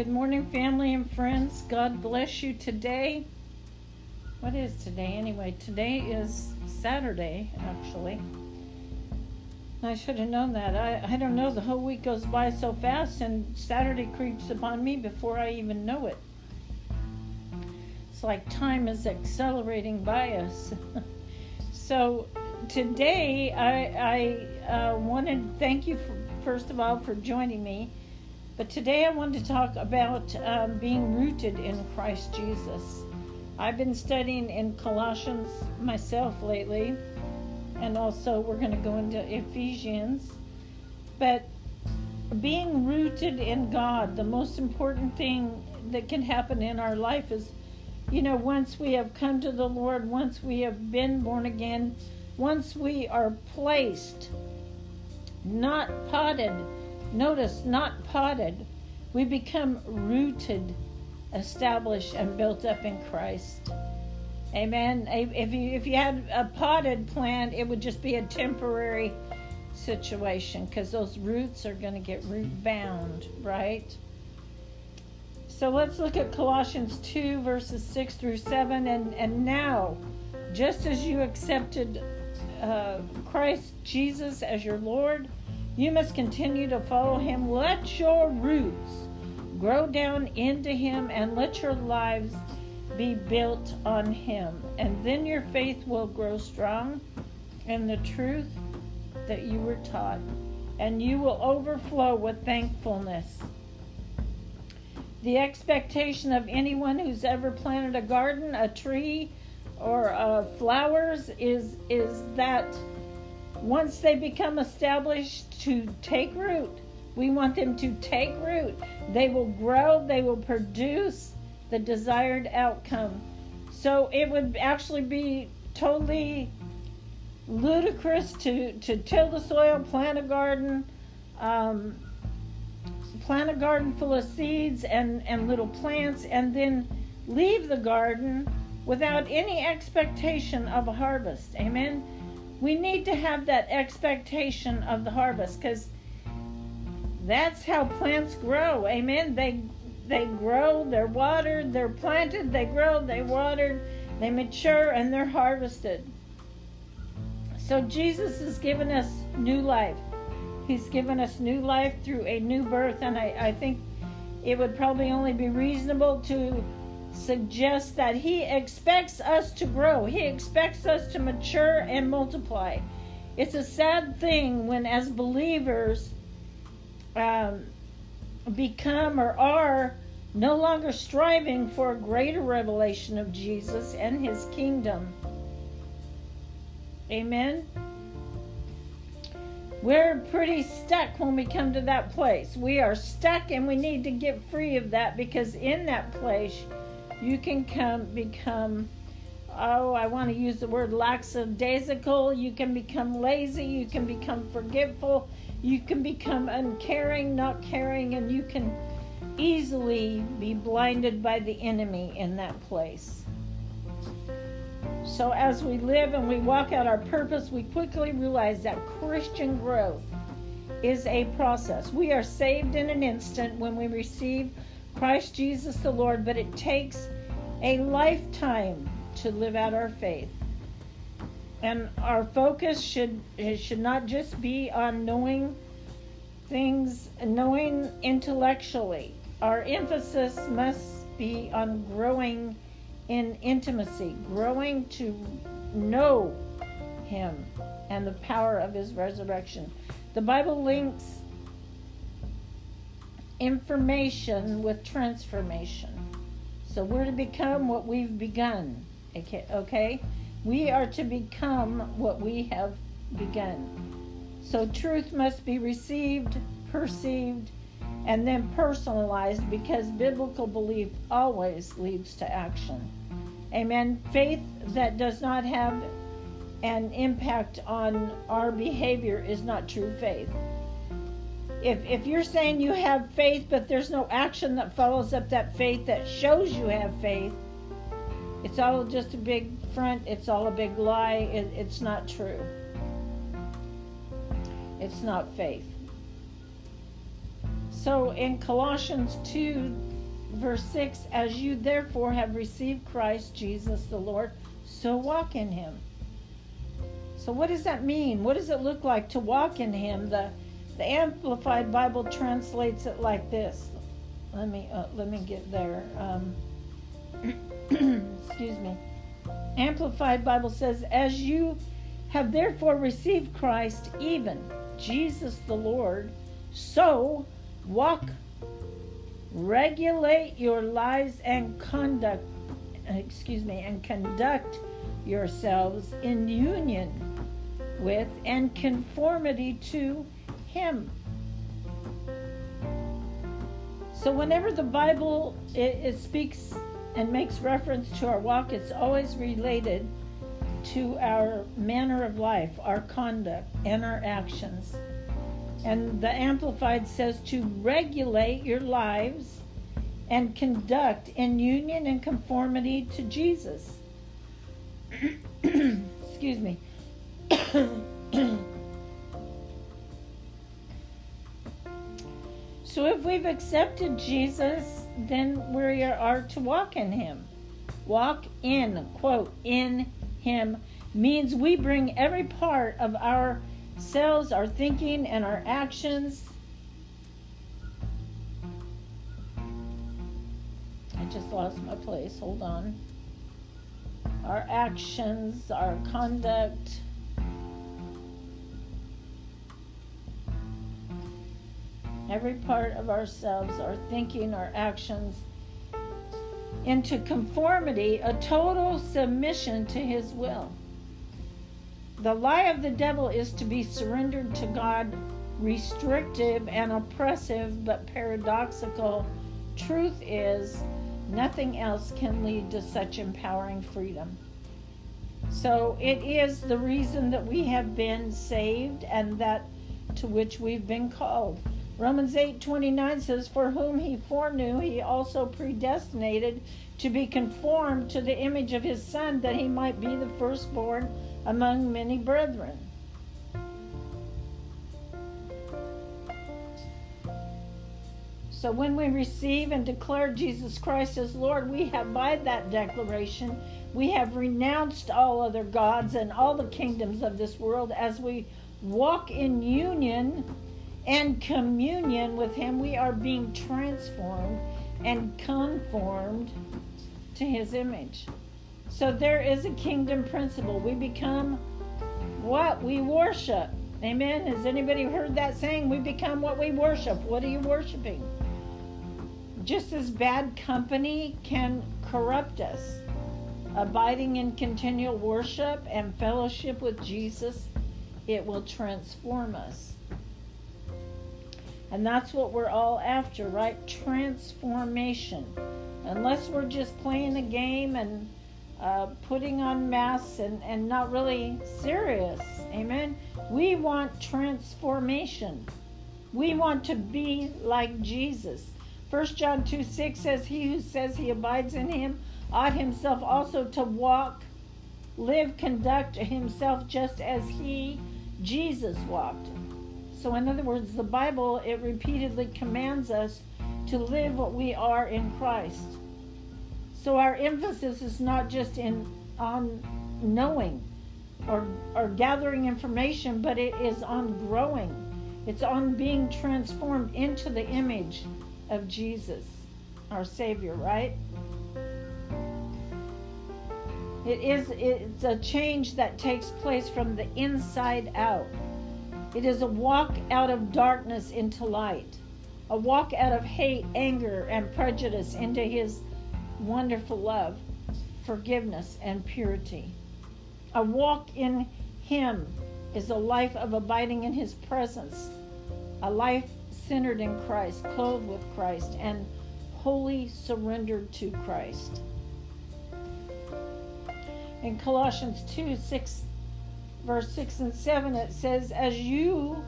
Good morning, family and friends. God bless you today. What is today anyway? Today is Saturday, actually. I should have known that. I, I don't know. The whole week goes by so fast, and Saturday creeps upon me before I even know it. It's like time is accelerating by us. so today, I, I uh, wanted to thank you for, first of all for joining me. But today I want to talk about um, being rooted in Christ Jesus. I've been studying in Colossians myself lately, and also we're going to go into Ephesians. But being rooted in God, the most important thing that can happen in our life is, you know, once we have come to the Lord, once we have been born again, once we are placed, not potted Notice, not potted. We become rooted, established, and built up in Christ. Amen. If you if you had a potted plant, it would just be a temporary situation because those roots are going to get root bound, right? So let's look at Colossians 2, verses 6 through 7. And, and now, just as you accepted uh, Christ Jesus as your Lord, you must continue to follow him. Let your roots grow down into him and let your lives be built on him. And then your faith will grow strong in the truth that you were taught, and you will overflow with thankfulness. The expectation of anyone who's ever planted a garden, a tree, or uh, flowers is is that once they become established to take root, we want them to take root. They will grow, they will produce the desired outcome. So it would actually be totally ludicrous to, to till the soil, plant a garden, um, plant a garden full of seeds and, and little plants, and then leave the garden without any expectation of a harvest. Amen we need to have that expectation of the harvest because that's how plants grow. Amen. They they grow, they're watered, they're planted, they grow, they watered, they mature, and they're harvested. So Jesus has given us new life. He's given us new life through a new birth, and I, I think it would probably only be reasonable to suggests that he expects us to grow, he expects us to mature and multiply. It's a sad thing when, as believers, um, become or are no longer striving for a greater revelation of Jesus and his kingdom. Amen. We're pretty stuck when we come to that place. We are stuck and we need to get free of that because in that place you can come become oh i want to use the word lackadaisical. You can become lazy. You can become forgetful. You can become uncaring not caring and you can easily be blinded by the enemy in that place. So as we live and we walk out our purpose we quickly realize that christian growth is a process. We are saved in an instant when we receive Christ Jesus the Lord, but it takes a lifetime to live out our faith. And our focus should should not just be on knowing things, knowing intellectually. Our emphasis must be on growing in intimacy, growing to know Him and the power of His resurrection. The Bible links information with transformation. So we're to become what we've begun. Okay, okay? We are to become what we have begun. So truth must be received, perceived, and then personalized because biblical belief always leads to action. Amen. Faith that does not have an impact on our behavior is not true faith if if you're saying you have faith but there's no action that follows up that faith that shows you have faith it's all just a big front it's all a big lie it, it's not true it's not faith So in Colossians 2, verse 6, as you therefore have received Christ Jesus the Lord, so walk in him. So what does that mean? What does it look like to walk in him? The the Amplified Bible translates it like this. Let me uh, let me get there. Um, excuse me. Amplified Bible says, "As you have therefore received Christ, even Jesus the Lord, so walk, regulate your lives and conduct. Excuse me, and conduct yourselves in union with and conformity to Him. So, whenever the Bible it, it speaks and makes reference to our walk, it's always related to our manner of life, our conduct, and our actions. And the Amplified says to regulate your lives and conduct in union and conformity to Jesus. Excuse me. so if we've accepted Jesus, then we are to walk in him. Walk in, quote, in him means we bring every part of ourselves, our thinking, and our actions. I just lost my place. Hold on. Our actions, our conduct. Every part of ourselves, our thinking, our actions, into conformity, a total submission to His will. The lie of the devil is to be surrendered to God, restrictive and oppressive, but paradoxical. Truth is, nothing else can lead to such empowering freedom. So it is the reason that we have been saved and that to which we've been called. Romans 8:29 says for whom he foreknew he also predestinated to be conformed to the image of his son that he might be the firstborn among many brethren. So when we receive and declare Jesus Christ as Lord, we have by that declaration, we have renounced all other gods and all the kingdoms of this world as we walk in union and communion with him, we are being transformed and conformed to his image. So there is a kingdom principle. We become what we worship. Amen. Has anybody heard that saying? We become what we worship. What are you worshiping? Just as bad company can corrupt us, abiding in continual worship and fellowship with Jesus, it will transform us. And that's what we're all after, right? Transformation. Unless we're just playing a game and uh, putting on masks and, and not really serious. Amen. We want transformation. We want to be like Jesus. 1 John 2 6 says, He who says he abides in him ought himself also to walk, live, conduct himself just as he, Jesus, walked. So, in other words, the Bible, it repeatedly commands us to live what we are in Christ. So our emphasis is not just in on knowing or or gathering information, but it is on growing. It's on being transformed into the image of Jesus, our Savior, right? It is it's a change that takes place from the inside out. It is a walk out of darkness into light, a walk out of hate, anger, and prejudice into his wonderful love, forgiveness, and purity. A walk in Him is a life of abiding in His presence, a life centered in Christ, clothed with Christ, and wholly surrendered to Christ. In Colossians 2 6, verse 6 and 7, it says, As you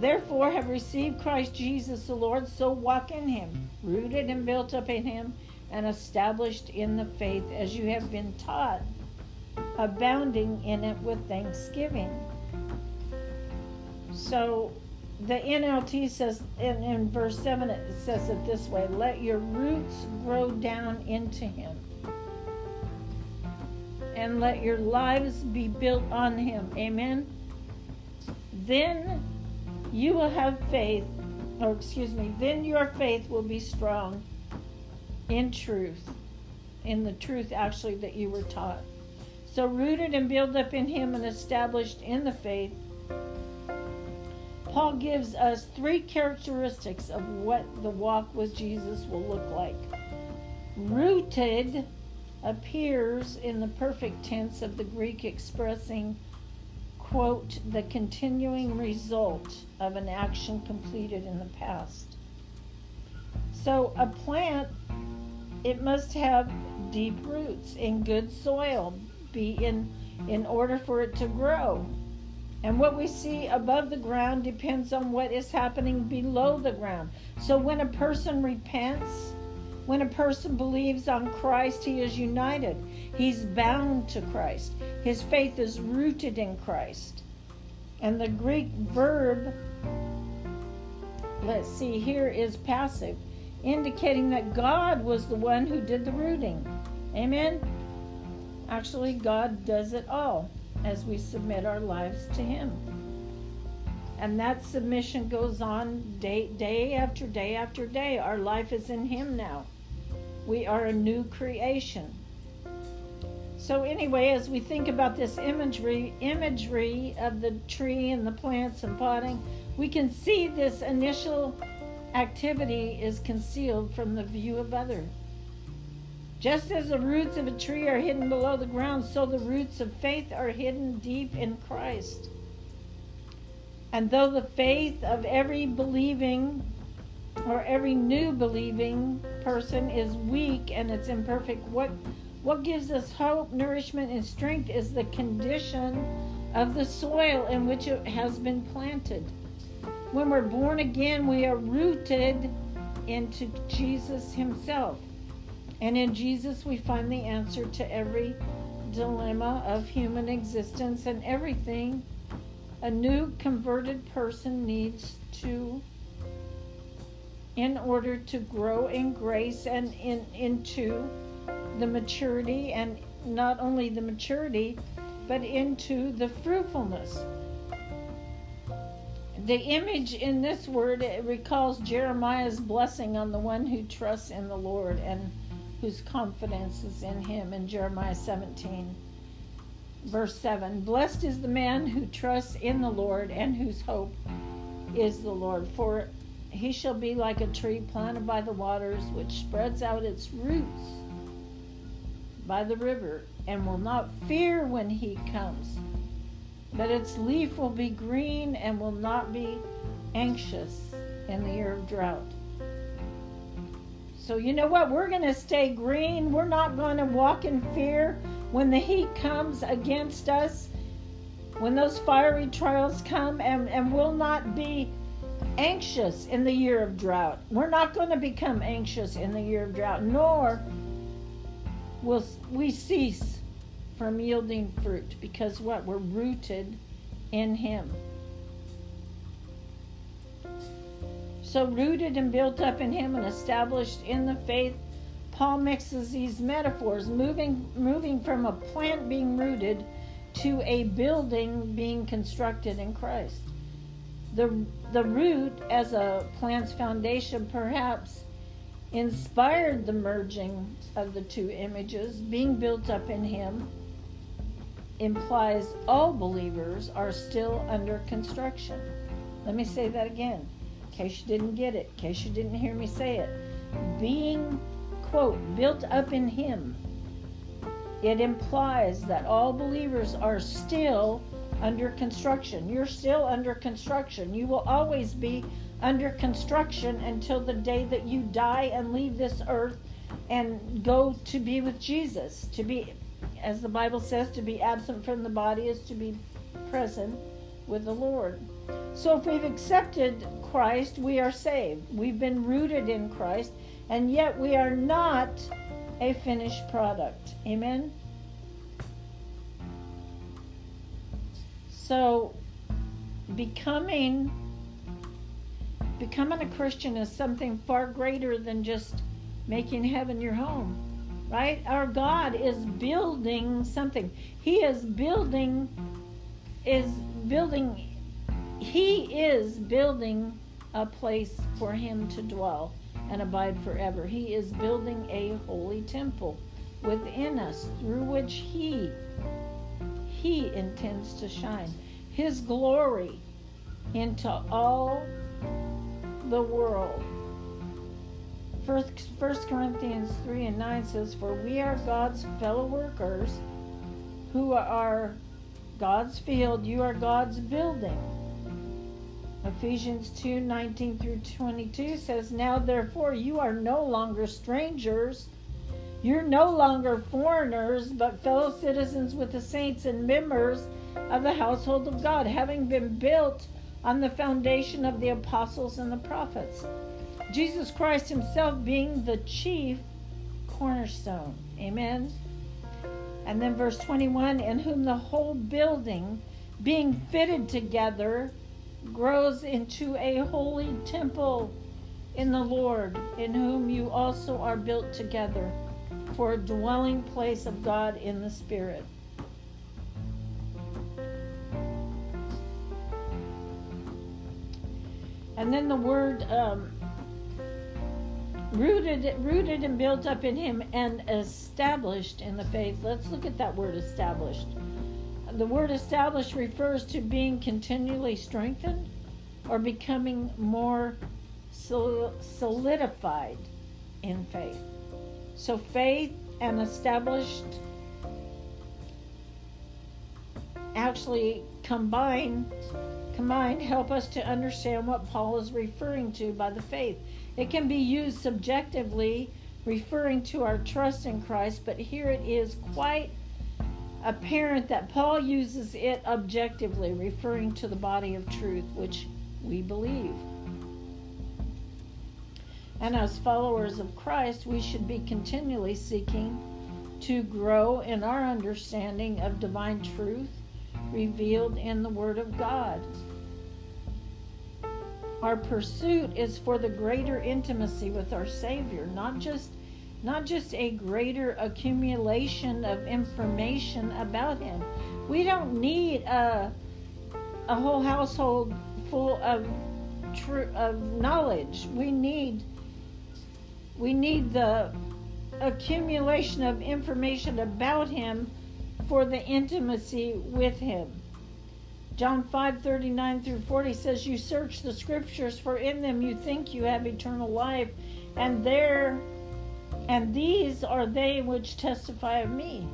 therefore have received Christ Jesus the Lord, so walk in Him, rooted and built up in Him and established in the faith as you have been taught, abounding in it with thanksgiving. So, the NLT says in, in verse 7, it says it this way let your roots grow down into him, and let your lives be built on him. Amen. Then you will have faith, or excuse me, then your faith will be strong in truth, in the truth actually that you were taught. So, rooted and built up in him and established in the faith Paul gives us three characteristics of what the walk with Jesus will look like. Rooted appears in the perfect tense of the Greek expressing, quote, the continuing result of an action completed in the past. So a plant, it must have deep roots in good soil, be in in order for it to grow. And what we see above the ground depends on what is happening below the ground. So when a person repents, when a person believes on Christ, he is united. He's bound to Christ. His faith is rooted in Christ. And the Greek verb, let's see, here is passive, indicating that God was the one who did the rooting. Amen? Actually, God does it all as we submit our lives to Him. And that submission goes on day, day after day after day. Our life is in Him now. We are a new creation. So anyway, as we think about this imagery, imagery of the tree and the plants and potting, we can see this initial activity is concealed from the view of others. Just as the roots of a tree are hidden below the ground, so the roots of faith are hidden deep in Christ. And though the faith of every believing or every new believing person is weak and it's imperfect, what what gives us hope, nourishment, and strength is the condition of the soil in which it has been planted. When we're born again, we are rooted into Jesus Himself. And in Jesus, we find the answer to every dilemma of human existence and everything a new converted person needs to in order to grow in grace and in into the maturity and not only the maturity but into the fruitfulness the image in this word recalls jeremiah's blessing on the one who trusts in the lord and whose confidence is in him in Jeremiah 17, verse 7. Blessed is the man who trusts in the Lord and whose hope is the Lord, for he shall be like a tree planted by the waters, which spreads out its roots by the river, and will not fear when he comes. But its leaf will be green and will not be anxious in the year of drought. So, you know what? We're going to stay green. We're not going to walk in fear when the heat comes against us, when those fiery trials come, and, and we'll not be anxious in the year of drought. We're not going to become anxious in the year of drought, nor will we cease from yielding fruit because what? We're rooted in Him. So rooted and built up in him and established in the faith, Paul mixes these metaphors, moving moving from a plant being rooted to a building being constructed in Christ. The the root as a plant's foundation perhaps inspired the merging of the two images, being built up in him implies all believers are still under construction. Let me say that again case you didn't get it, in case you didn't hear me say it, being, quote, built up in Him, it implies that all believers are still under construction. You're still under construction. You will always be under construction until the day that you die and leave this earth and go to be with Jesus. To be, as the Bible says, to be absent from the body is to be present with the Lord. So if we've accepted Christ, we are saved. We've been rooted in Christ, and yet we are not a finished product. Amen? So, becoming becoming a Christian is something far greater than just making heaven your home, right? Our God is building something. He is building, is building, He is building a place for Him to dwell and abide forever. He is building a holy temple within us through which He, He intends to shine His glory into all the world. First, 1 Corinthians 3 and 9 says, For we are God's fellow workers who are God's field, you are God's building. Ephesians 2 19 through 22 says, Now therefore you are no longer strangers, you're no longer foreigners, but fellow citizens with the saints and members of the household of God, having been built on the foundation of the apostles and the prophets. Jesus Christ Himself being the chief cornerstone. Amen. And then verse 21 in whom the whole building, being fitted together, grows into a holy temple in the Lord, in whom you also are built together for a dwelling place of God in the Spirit. And then the word um, rooted, rooted and built up in Him and established in the faith. Let's look at that word established. The word established refers to being continually strengthened or becoming more solidified in faith. So faith and established actually combine combined help us to understand what Paul is referring to by the faith. It can be used subjectively, referring to our trust in Christ, but here it is quite apparent that Paul uses it objectively, referring to the body of truth, which we believe. And as followers of Christ, we should be continually seeking to grow in our understanding of divine truth revealed in the Word of God. Our pursuit is for the greater intimacy with our Savior, not just not just a greater accumulation of information about him. We don't need a a whole household full of true of knowledge. We need we need the accumulation of information about him for the intimacy with him. John 5 39 through 40 says, You search the scriptures, for in them you think you have eternal life, and there and these are they which testify of me.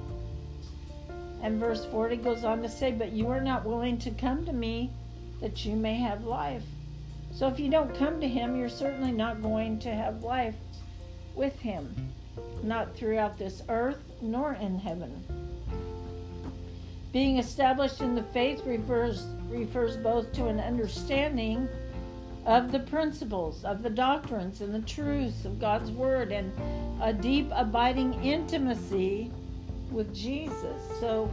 And verse 40 goes on to say, But you are not willing to come to me that you may have life. So if you don't come to him, you're certainly not going to have life with him, not throughout this earth nor in heaven. Being established in the faith refers, refers both to an understanding of the principles, of the doctrines, and the truths of God's Word, and a deep, abiding intimacy with Jesus. So,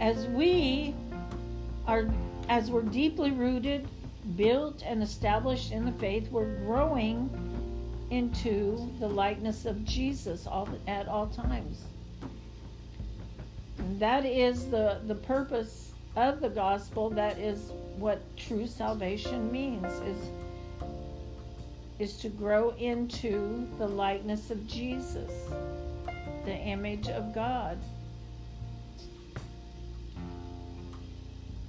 as we are, as we're deeply rooted, built, and established in the faith, we're growing into the likeness of Jesus all, at all times. That is the, the purpose of the gospel. That is what true salvation means is is to grow into the likeness of Jesus, the image of God.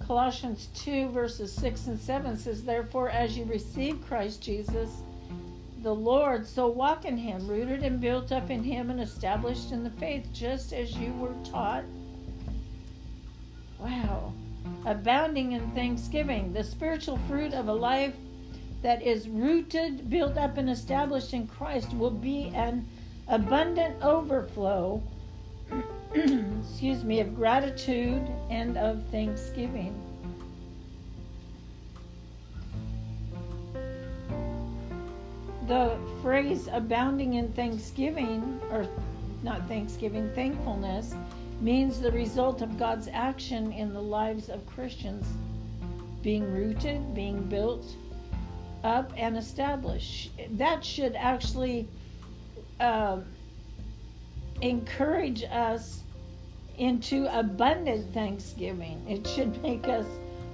Colossians 2, verses 6 and 7 says, Therefore, as you receive Christ Jesus, the Lord, so walk in him, rooted and built up in him and established in the faith, just as you were taught Wow. Abounding in thanksgiving, the spiritual fruit of a life that is rooted, built up, and established in Christ will be an abundant overflow, excuse me, of gratitude and of thanksgiving. The phrase abounding in thanksgiving, or not thanksgiving, thankfulness, means the result of God's action in the lives of Christians being rooted, being built, up and established. That should actually um, encourage us into abundant thanksgiving. It should make us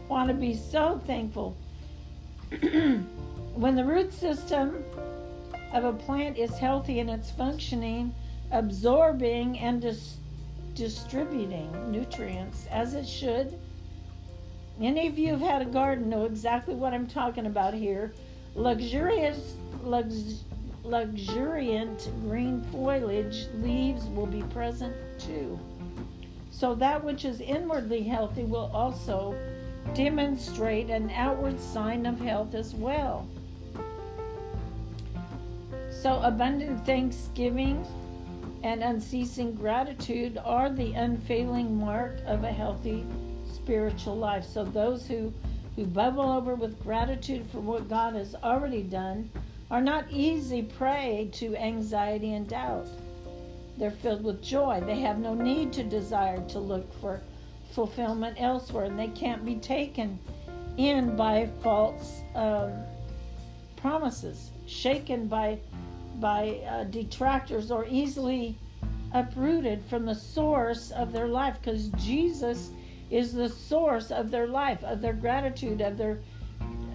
want to be so thankful. when the root system of a plant is healthy and it's functioning, absorbing and dis- distributing nutrients as it should. Any of you who've had a garden know exactly what I'm talking about here. Luxurious, lux, luxuriant green foliage leaves will be present too. So that which is inwardly healthy will also demonstrate an outward sign of health as well. So, abundant thanksgiving and unceasing gratitude are the unfailing mark of a healthy spiritual life. So, those who, who bubble over with gratitude for what God has already done are not easy prey to anxiety and doubt. They're filled with joy. They have no need to desire to look for fulfillment elsewhere, and they can't be taken in by false um, promises, shaken by by uh, detractors, or easily uprooted from the source of their life, because Jesus is the source of their life, of their gratitude, of their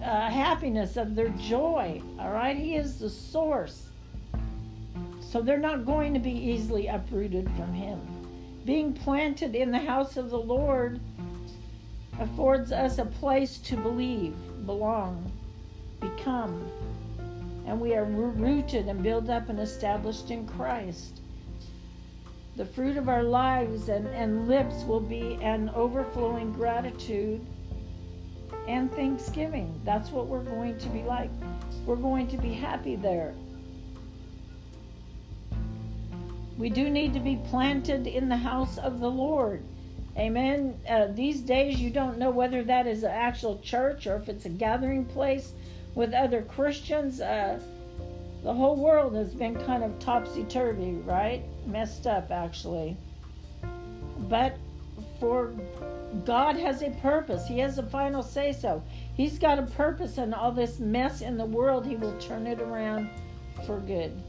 uh, happiness, of their joy. All right, He is the source. So they're not going to be easily uprooted from Him being planted in the house of the Lord affords us a place to believe, belong, become. And we are rooted and built up and established in Christ. The fruit of our lives and, and lips will be an overflowing gratitude and thanksgiving. That's what we're going to be like. We're going to be happy there. We do need to be planted in the house of the Lord. Amen. Uh, these days, you don't know whether that is an actual church or if it's a gathering place with other Christians. Uh, the whole world has been kind of topsy turvy, right? Messed up, actually. But for God has a purpose, He has a final say so. He's got a purpose in all this mess in the world. He will turn it around for good.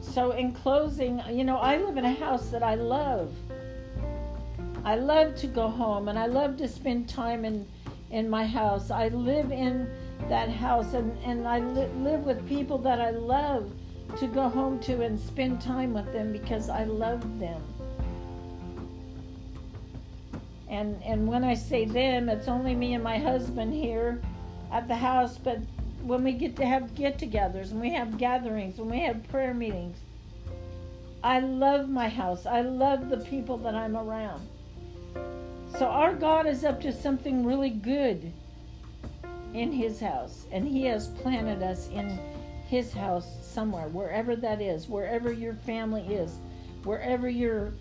So, in closing, you know, I live in a house that I love. I love to go home and I love to spend time in, in my house. I live in that house and, and I li- live with people that I love to go home to and spend time with them because I love them. And, and when I say them, it's only me and my husband here at the house, but when we get to have get togethers and we have gatherings and we have prayer meetings. I love my house. I love the people that I'm around. So our God is up to something really good in his house. And he has planted us in his house somewhere, wherever that is, wherever your family is, wherever your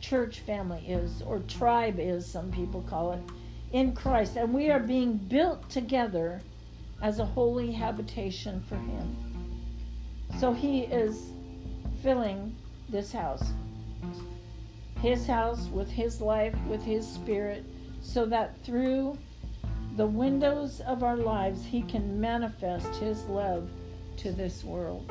church family is, or tribe is, some people call it, in Christ. And we are being built together as a holy habitation for Him. So He is filling this house. His house with His life, with His Spirit, so that through the windows of our lives He can manifest His love to this world.